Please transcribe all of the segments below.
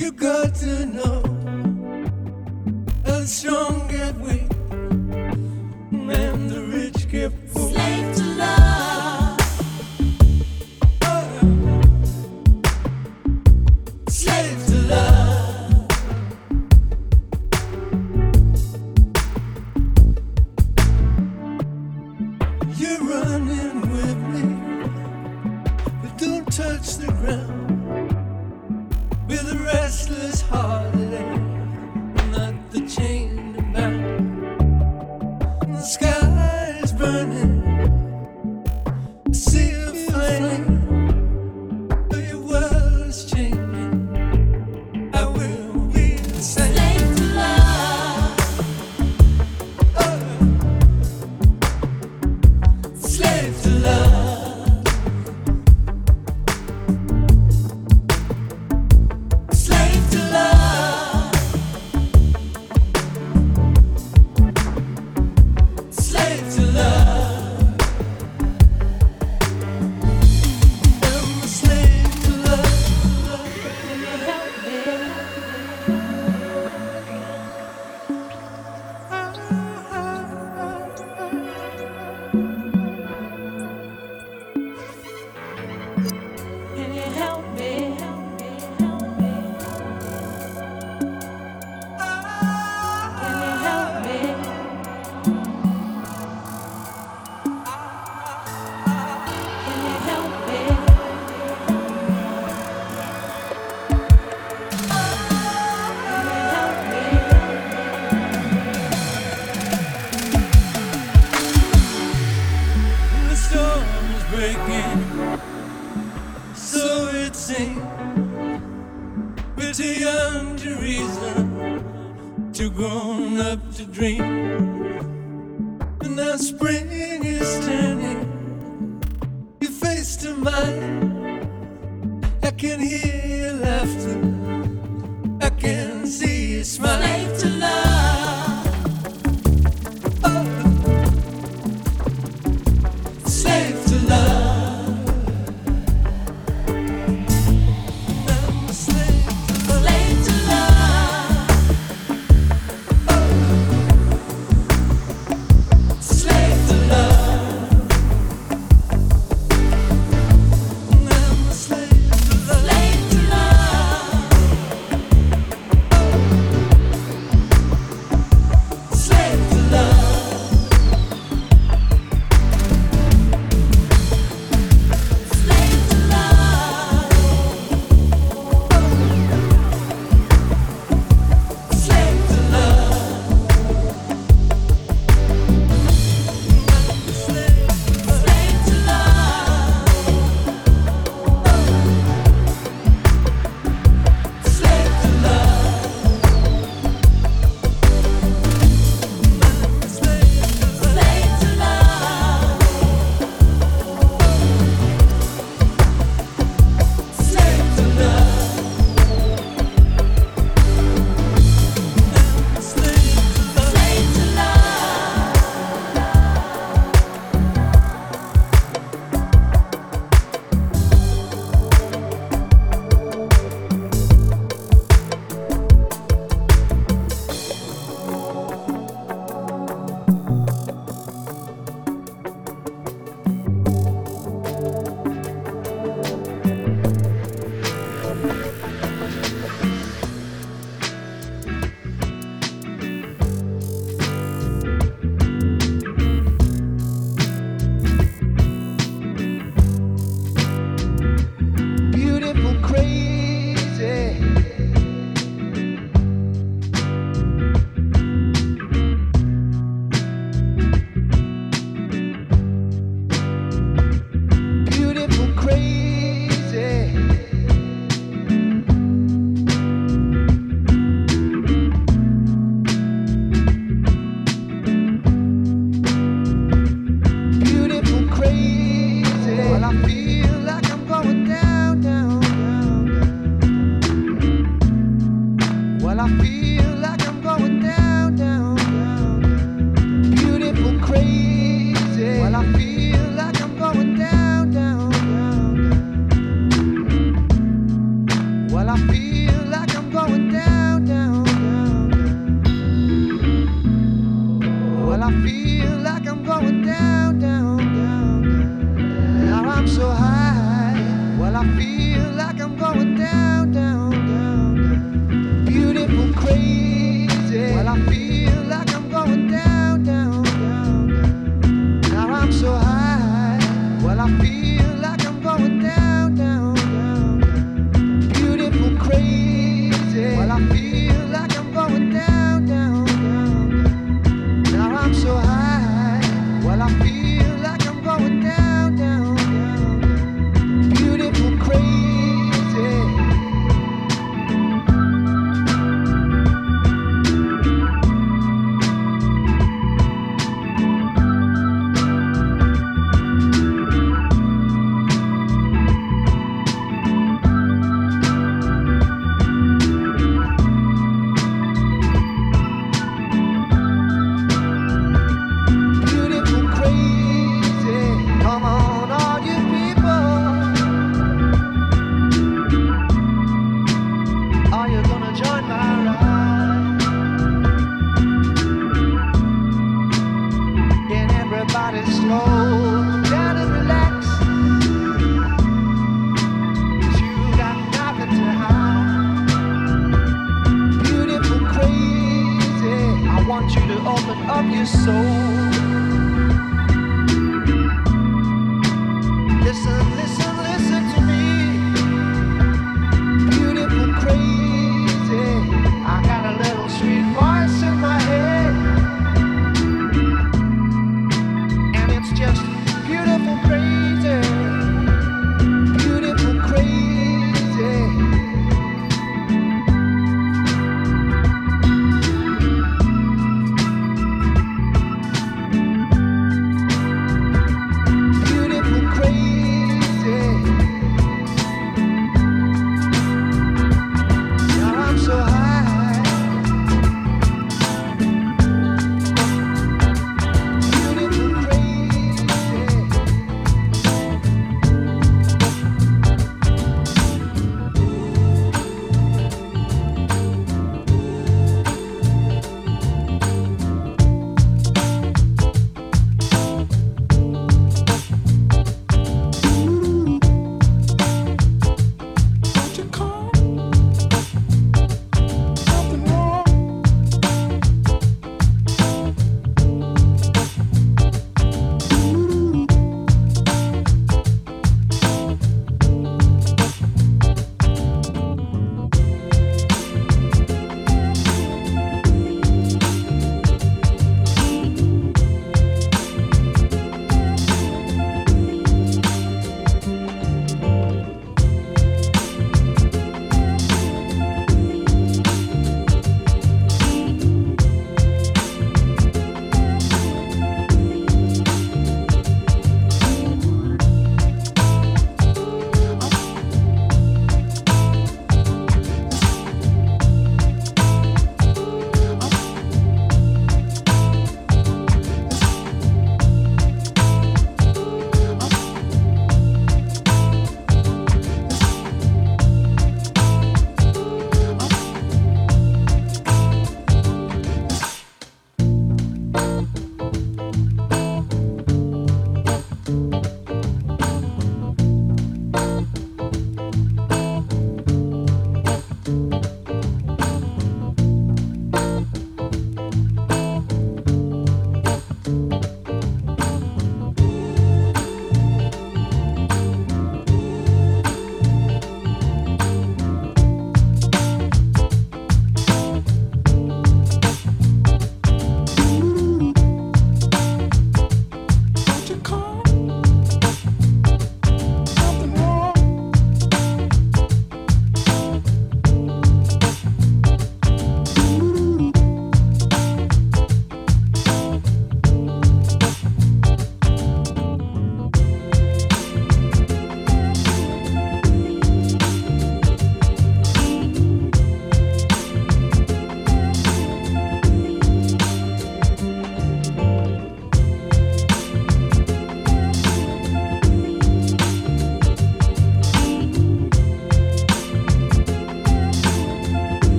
you got to know how strong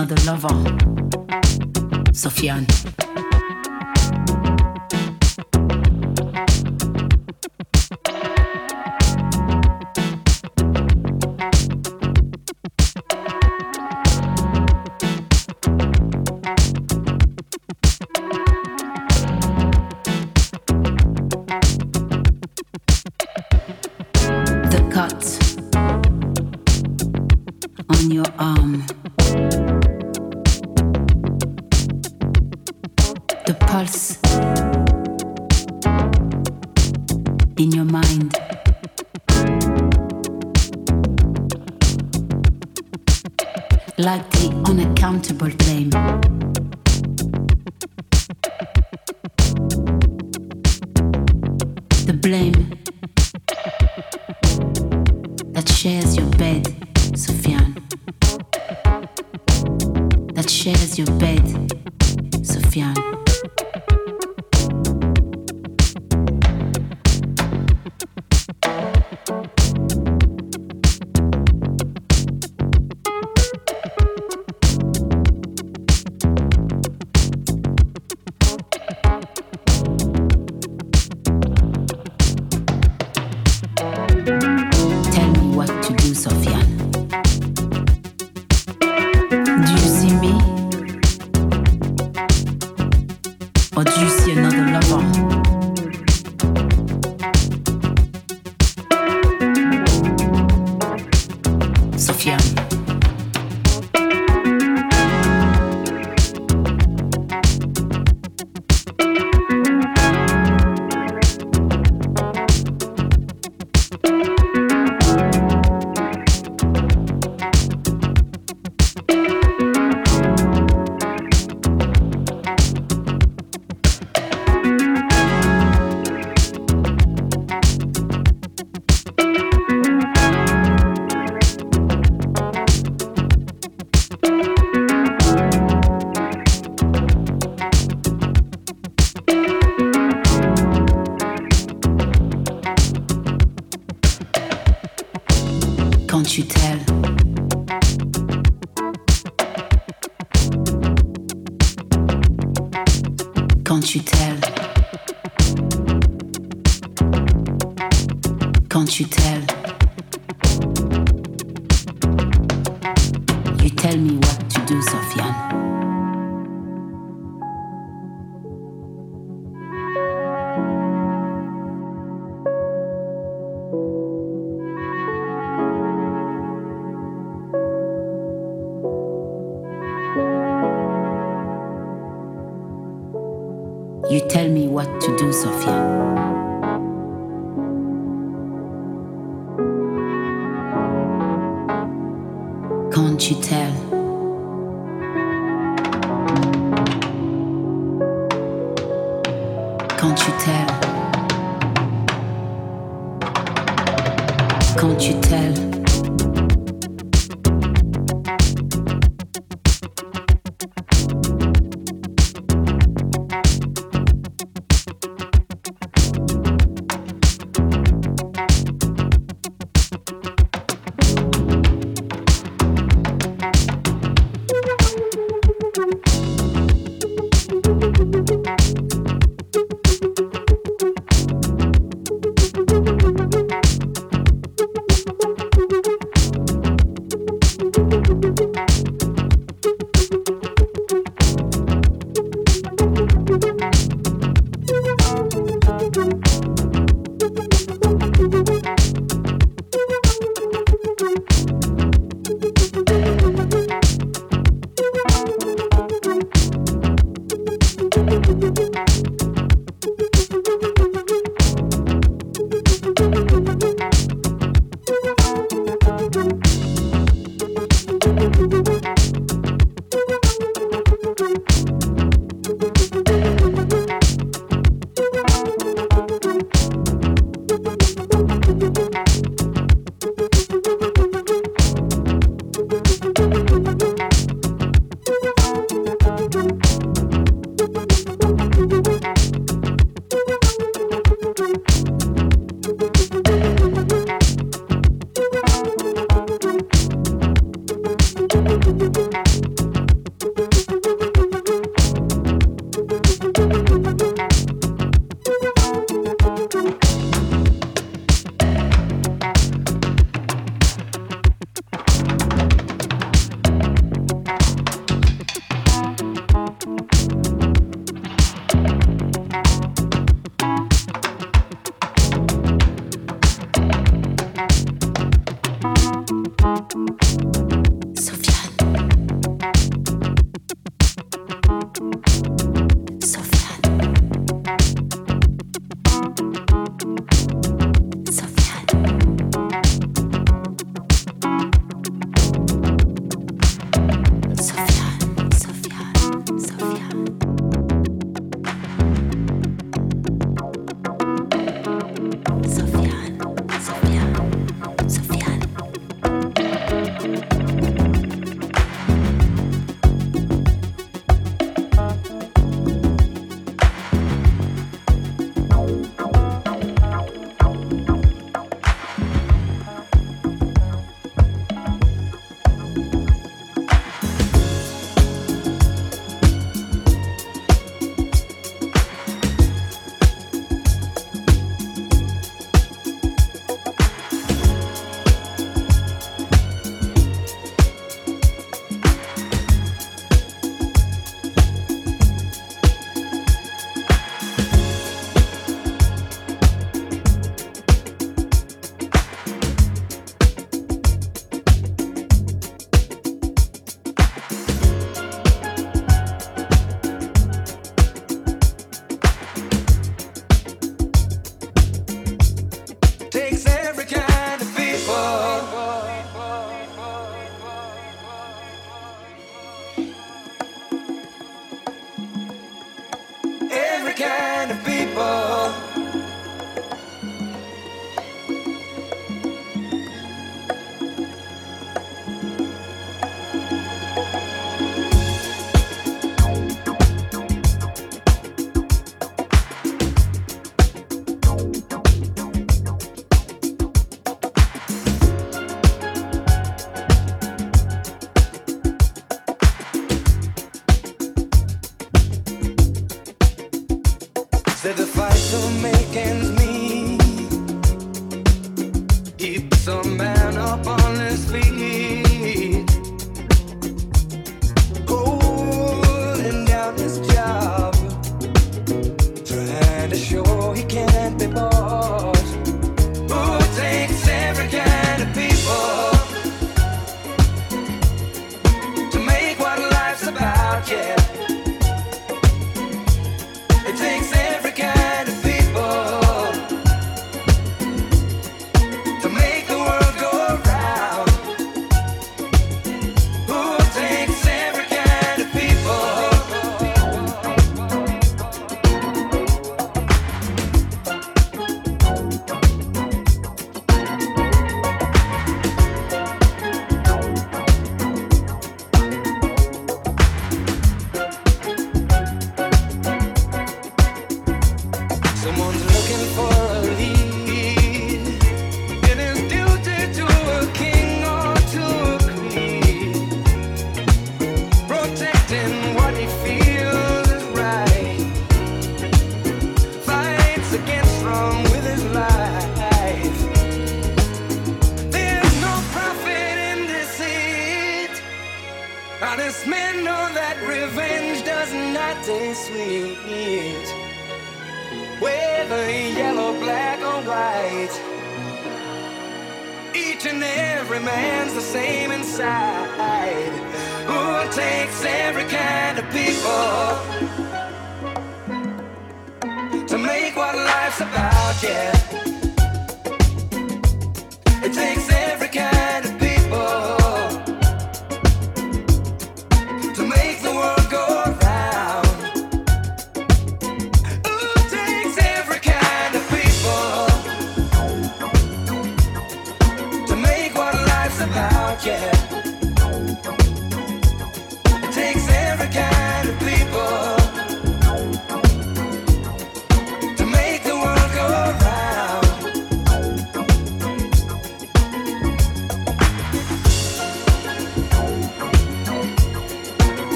another lover.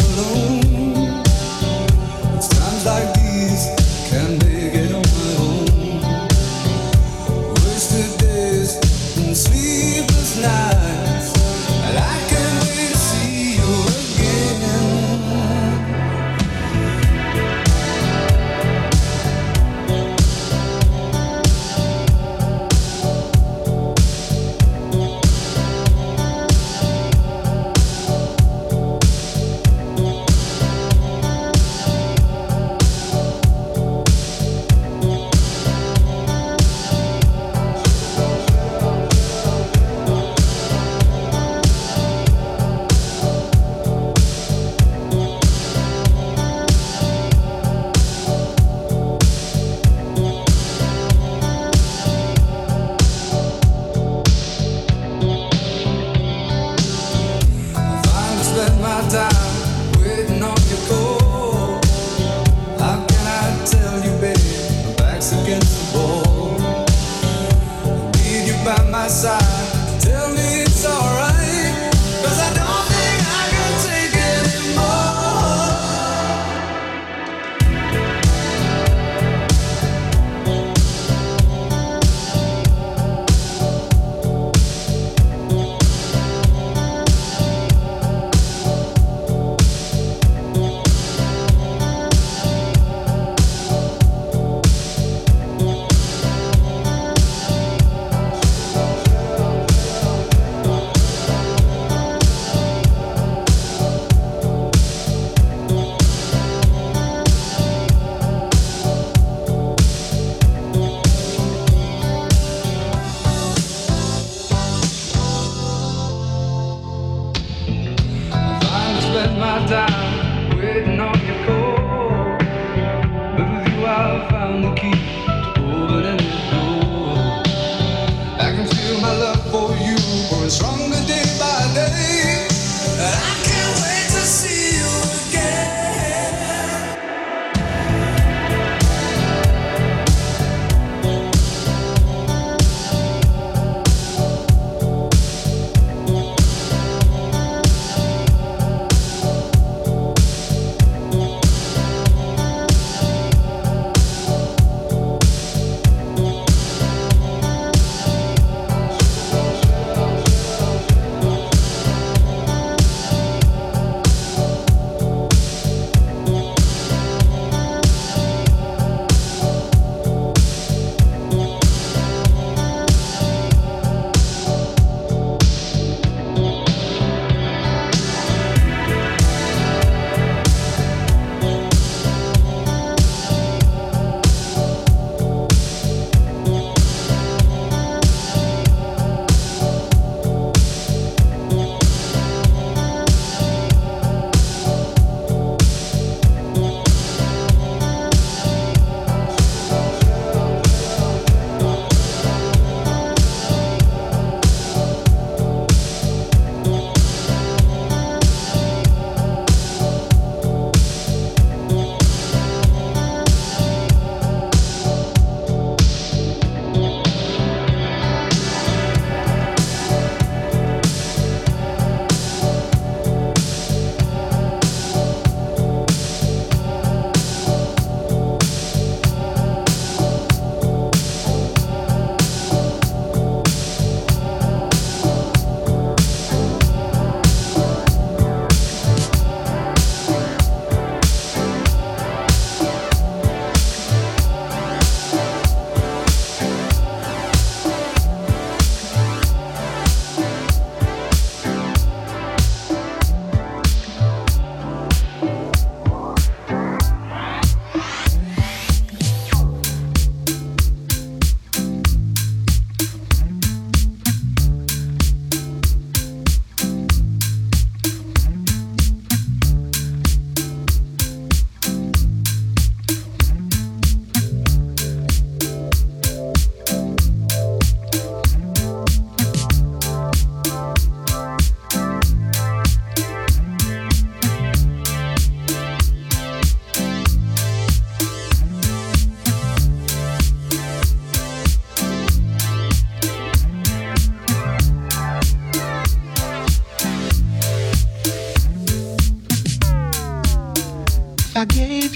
alone.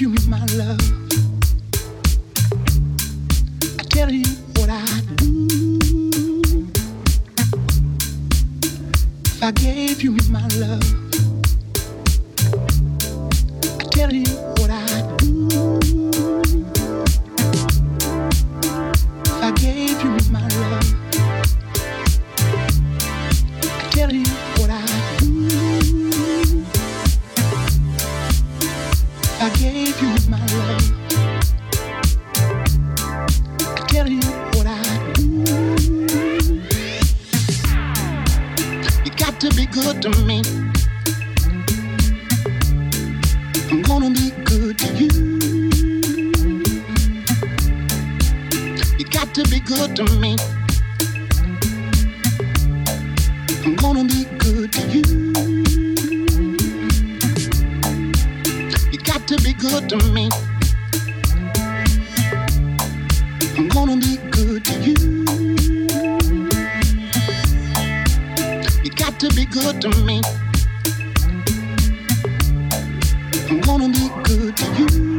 you my love. I tell you what I do. If I gave you my love. good to me. I'm gonna be good to you. You got to be good to me. I'm gonna be good to you.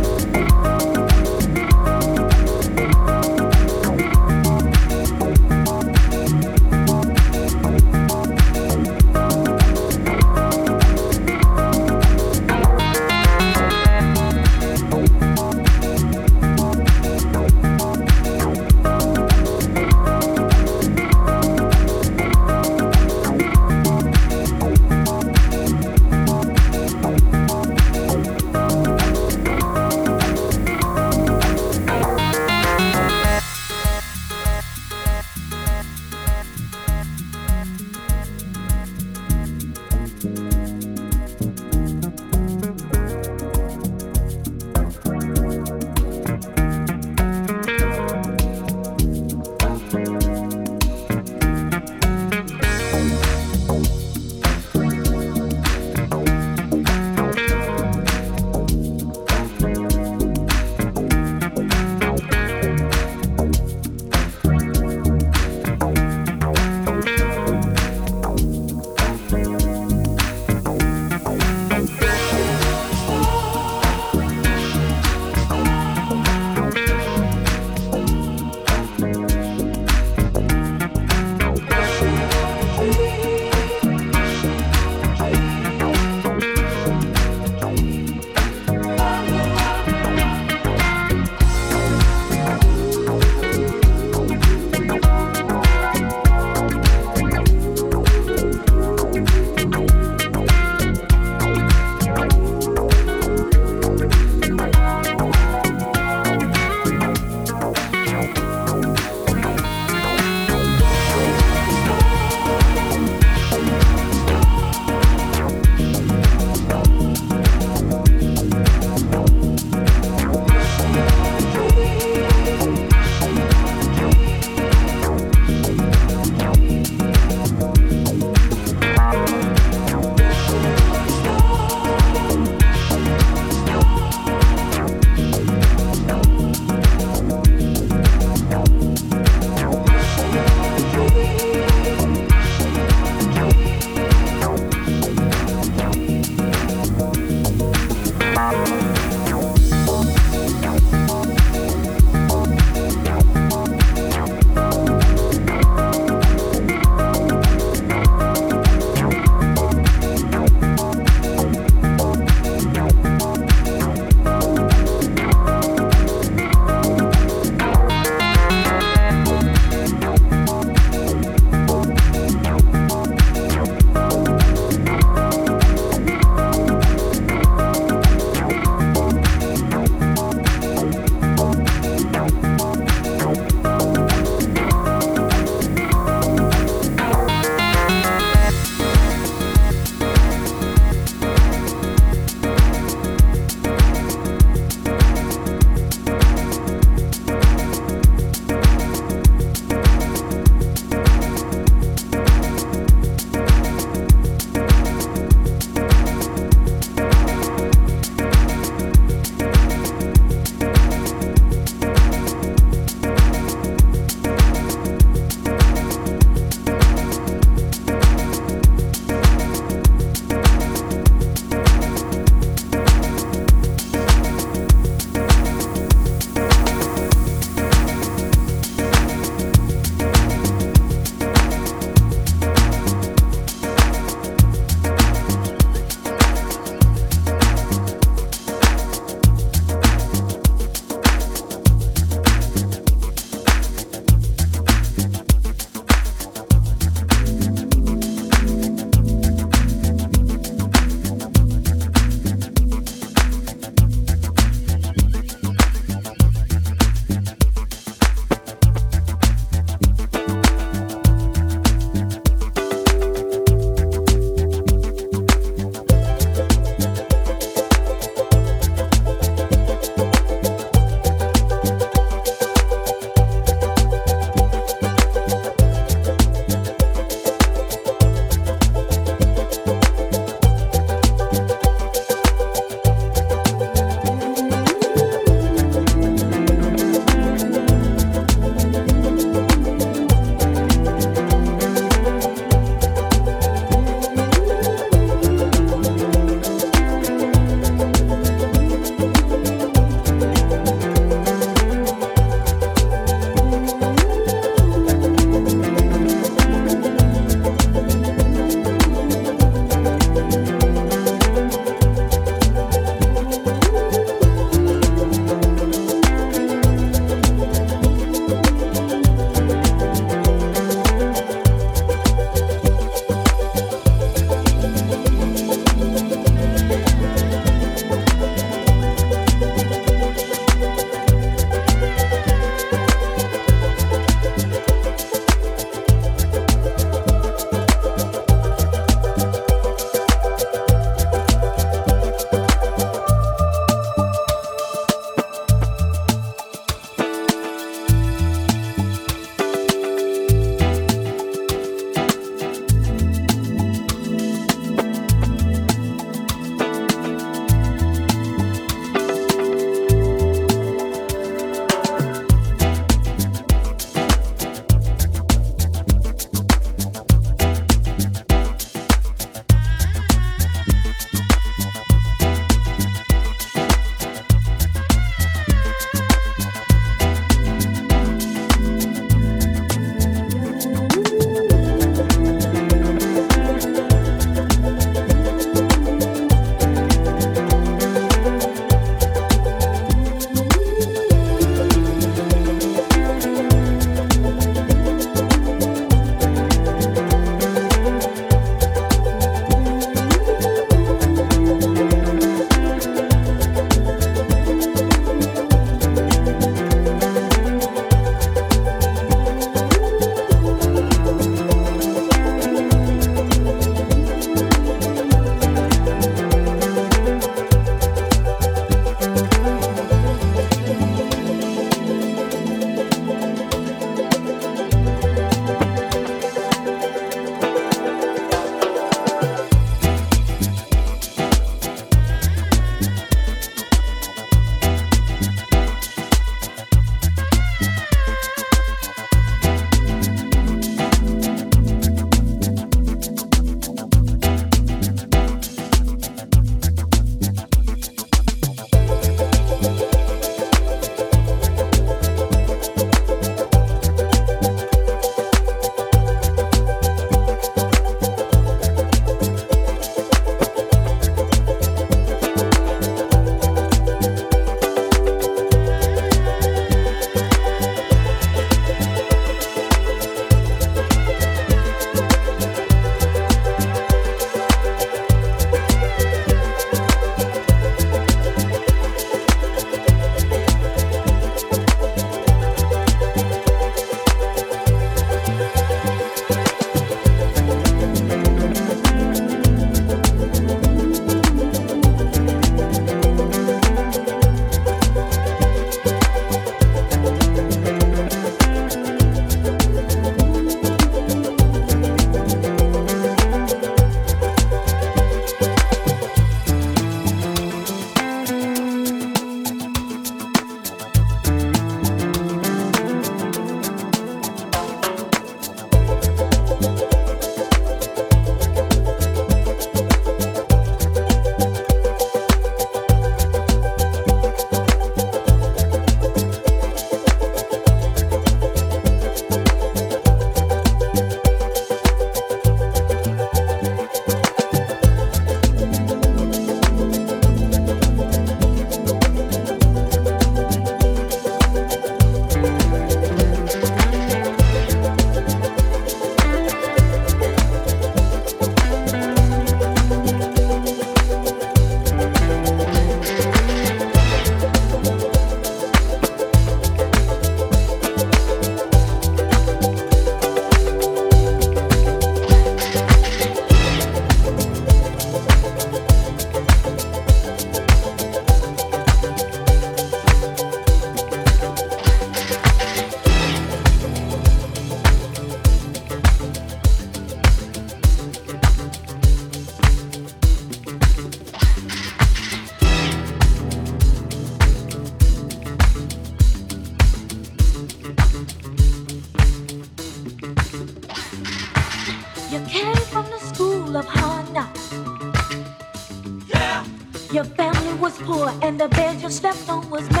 The bed you slept on was made